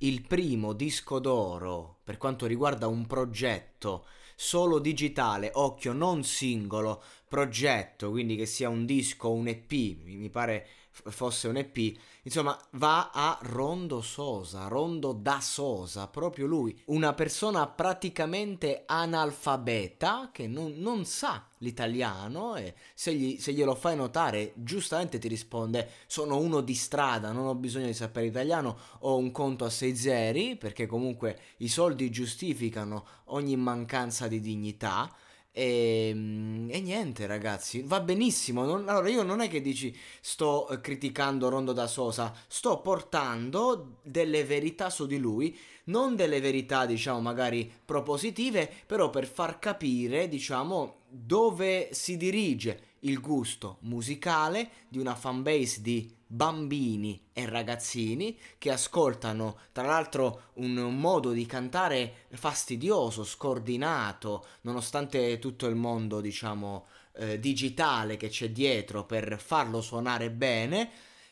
Il primo disco d'oro per quanto riguarda un progetto solo digitale, occhio, non singolo, progetto, quindi che sia un disco, un EP, mi pare fosse un EP, insomma va a Rondo Sosa, Rondo da Sosa, proprio lui, una persona praticamente analfabeta che non, non sa l'italiano e se, gli, se, glielo fai notare giustamente ti risponde sono uno di strada, non ho bisogno di sapere italiano, ho un conto a sei zeri perché comunque i soldi giustificano ogni mancanza di dignità. E, ehm, e, niente ragazzi, va benissimo. Non, allora io non è che dici sto eh, criticando Rondo da Sosa, sto portando delle verità su di lui, non delle verità diciamo magari propositive, però per far capire diciamo dove si dirige il gusto musicale di una fanbase di bambini e ragazzini che ascoltano tra l'altro un modo di cantare fastidioso, scordinato, nonostante tutto il mondo diciamo eh, digitale che c'è dietro per farlo suonare bene.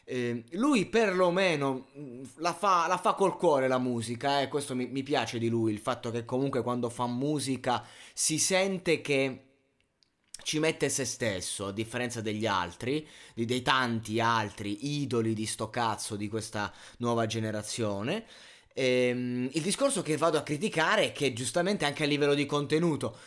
Eh, lui perlomeno mm, la fa, la fa, col cuore la musica, eh? questo mi, mi piace di lui, il fatto che comunque quando fa musica si sente che ci mette se stesso, a differenza degli altri, dei tanti altri idoli di sto cazzo di questa nuova generazione. Ehm, il discorso che vado a criticare è che giustamente anche a livello di contenuto,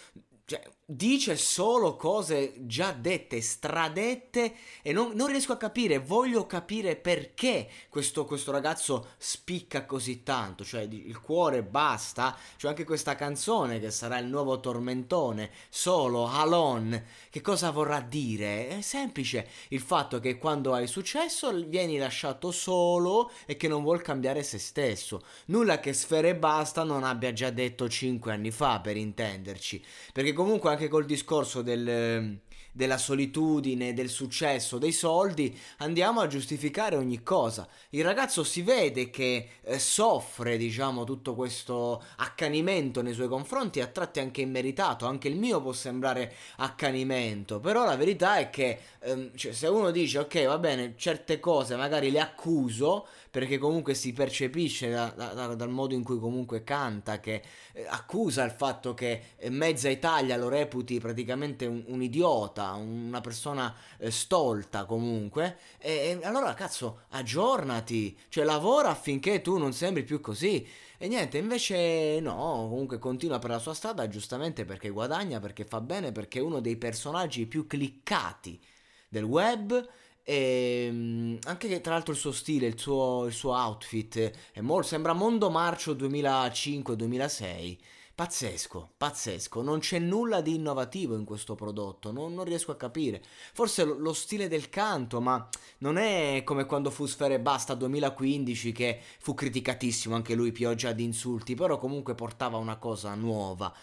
cioè, dice solo cose già dette, stradette e non, non riesco a capire, voglio capire perché questo, questo, ragazzo spicca così tanto, cioè il cuore basta, cioè anche questa canzone che sarà il nuovo tormentone, solo, Alon, che cosa vorrà dire? È semplice, il fatto che quando hai successo vieni lasciato solo e che non vuol cambiare se stesso, nulla che Sfere Basta non abbia già detto 5 anni fa per intenderci, perché comunque anche col discorso del, della solitudine, del successo, dei soldi, andiamo a giustificare ogni cosa. Il ragazzo si vede che eh, soffre, diciamo, tutto questo accanimento nei suoi confronti, a tratti anche immeritato, anche il mio può sembrare accanimento, però la verità è che ehm, cioè, se uno dice ok, va bene, certe cose magari le accuso, perché comunque si percepisce da, da, dal modo in cui comunque canta che eh, accusa il fatto che eh, mezza Italia lo reputi praticamente un, un idiota, una persona eh, stolta comunque, e, e allora cazzo aggiornati, cioè lavora affinché tu non sembri più così. E niente, invece no, comunque continua per la sua strada giustamente perché guadagna, perché fa bene, perché è uno dei personaggi più cliccati del web e ehm, anche tra l'altro il suo stile, il suo, il suo outfit, molto, sembra Mondo Marcio 2005-2006. Pazzesco, pazzesco, non c'è nulla di innovativo in questo prodotto, non, non riesco a capire. Forse lo, lo, stile del canto, ma non è come quando fu Sfere Basta 2015 che fu criticatissimo, anche lui pioggia di insulti, però comunque portava una cosa nuova.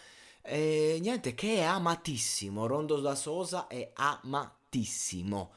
E niente, che è amatissimo, Rondo da Sosa è amatissimo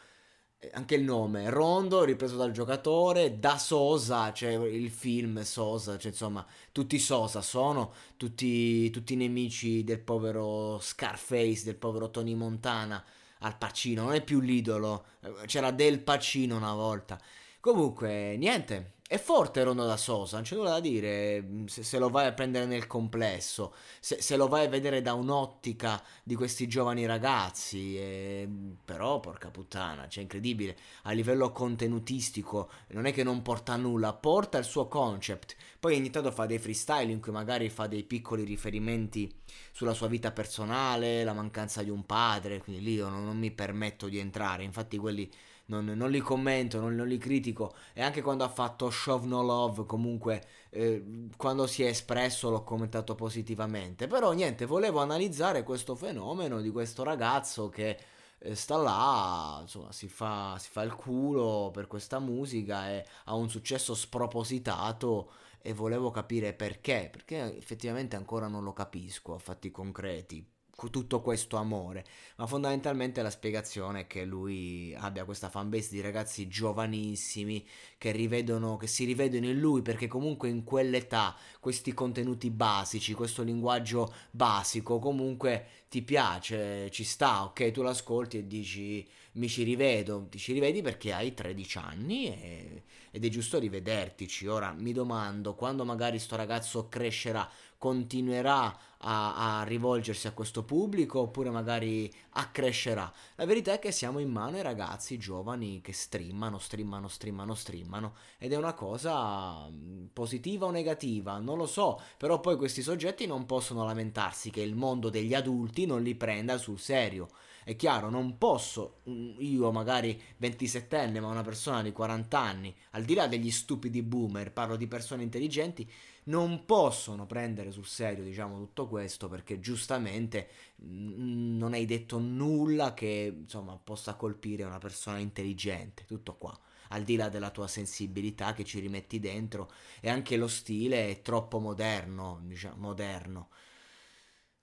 anche il nome, Rondo ripreso dal giocatore, da Sosa, cioè il film Sosa, cioè insomma tutti Sosa sono, tutti, tutti nemici del povero Scarface, del povero Tony Montana, al Pacino, non è più l'idolo, c'era del Pacino una volta. Comunque, niente, è forte Rondo da Sosa, non c'è nulla da dire mm, se, se lo vai a prendere nel complesso, se, se, lo vai a vedere da un'ottica di questi giovani ragazzi, eh, però porca puttana, cioè incredibile, a livello contenutistico non è che non porta nulla, porta il suo concept, poi ogni tanto fa dei freestyle in cui magari fa dei piccoli riferimenti sulla sua vita personale, la mancanza di un padre, quindi lì io non, non mi permetto di entrare, infatti quelli non, non li commento, non, non, li critico. E anche quando ha fatto Show No Love comunque eh, quando si è espresso l'ho commentato positivamente, però niente, volevo analizzare questo fenomeno di questo ragazzo che eh, sta là, insomma, si fa, si fa il culo per questa musica e ha un successo spropositato e volevo capire perché, perché effettivamente ancora non lo capisco a fatti concreti tutto questo amore, ma fondamentalmente la spiegazione è che lui abbia questa fanbase di ragazzi giovanissimi che rivedono, che si rivedono in lui perché comunque in quell'età questi contenuti basici, questo linguaggio basico comunque ti piace, ci sta, ok, tu l'ascolti e dici mi ci rivedo, ti ci rivedi perché hai 13 anni e, ed è giusto rivedertici. Ora mi domando quando magari sto ragazzo crescerà continuerà a, a, rivolgersi a questo pubblico oppure magari accrescerà. La verità è che siamo in mano ai ragazzi giovani che streamano, streamano, streamano, streamano ed è una cosa mm, positiva o negativa, non lo so, però poi questi soggetti non possono lamentarsi che il mondo degli adulti non li prenda sul serio. È chiaro, non posso, mm, io magari 27enne, ma una persona di 40 anni, al di là degli stupidi boomer, parlo di persone intelligenti, non possono prendere sul serio, diciamo, tutto questo perché giustamente non hai detto nulla che, insomma, possa colpire una persona intelligente, tutto qua. Al di là della tua sensibilità che ci rimetti dentro e anche lo stile è troppo moderno, diciamo, moderno.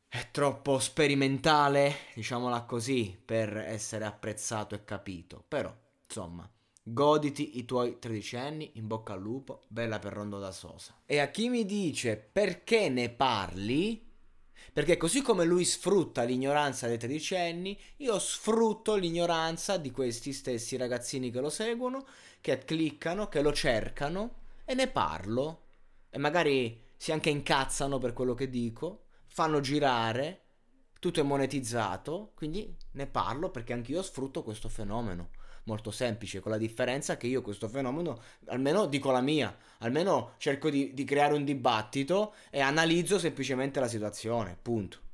È troppo sperimentale, diciamola così, per essere apprezzato e capito. Però, insomma, Goditi i tuoi 13 anni, in bocca al lupo, bella per Rondo da Sosa. E a chi mi dice perché ne parli, perché così come lui sfrutta l'ignoranza dei tredicenni, io sfrutto l'ignoranza di questi stessi ragazzini che lo seguono, che cliccano, che lo cercano e ne parlo. E magari si anche incazzano per quello che dico, fanno girare, tutto è monetizzato, quindi ne parlo perché anch'io sfrutto questo fenomeno molto semplice, con la differenza che io questo fenomeno, almeno dico la mia, almeno cerco di, di creare un dibattito e analizzo semplicemente la situazione, punto.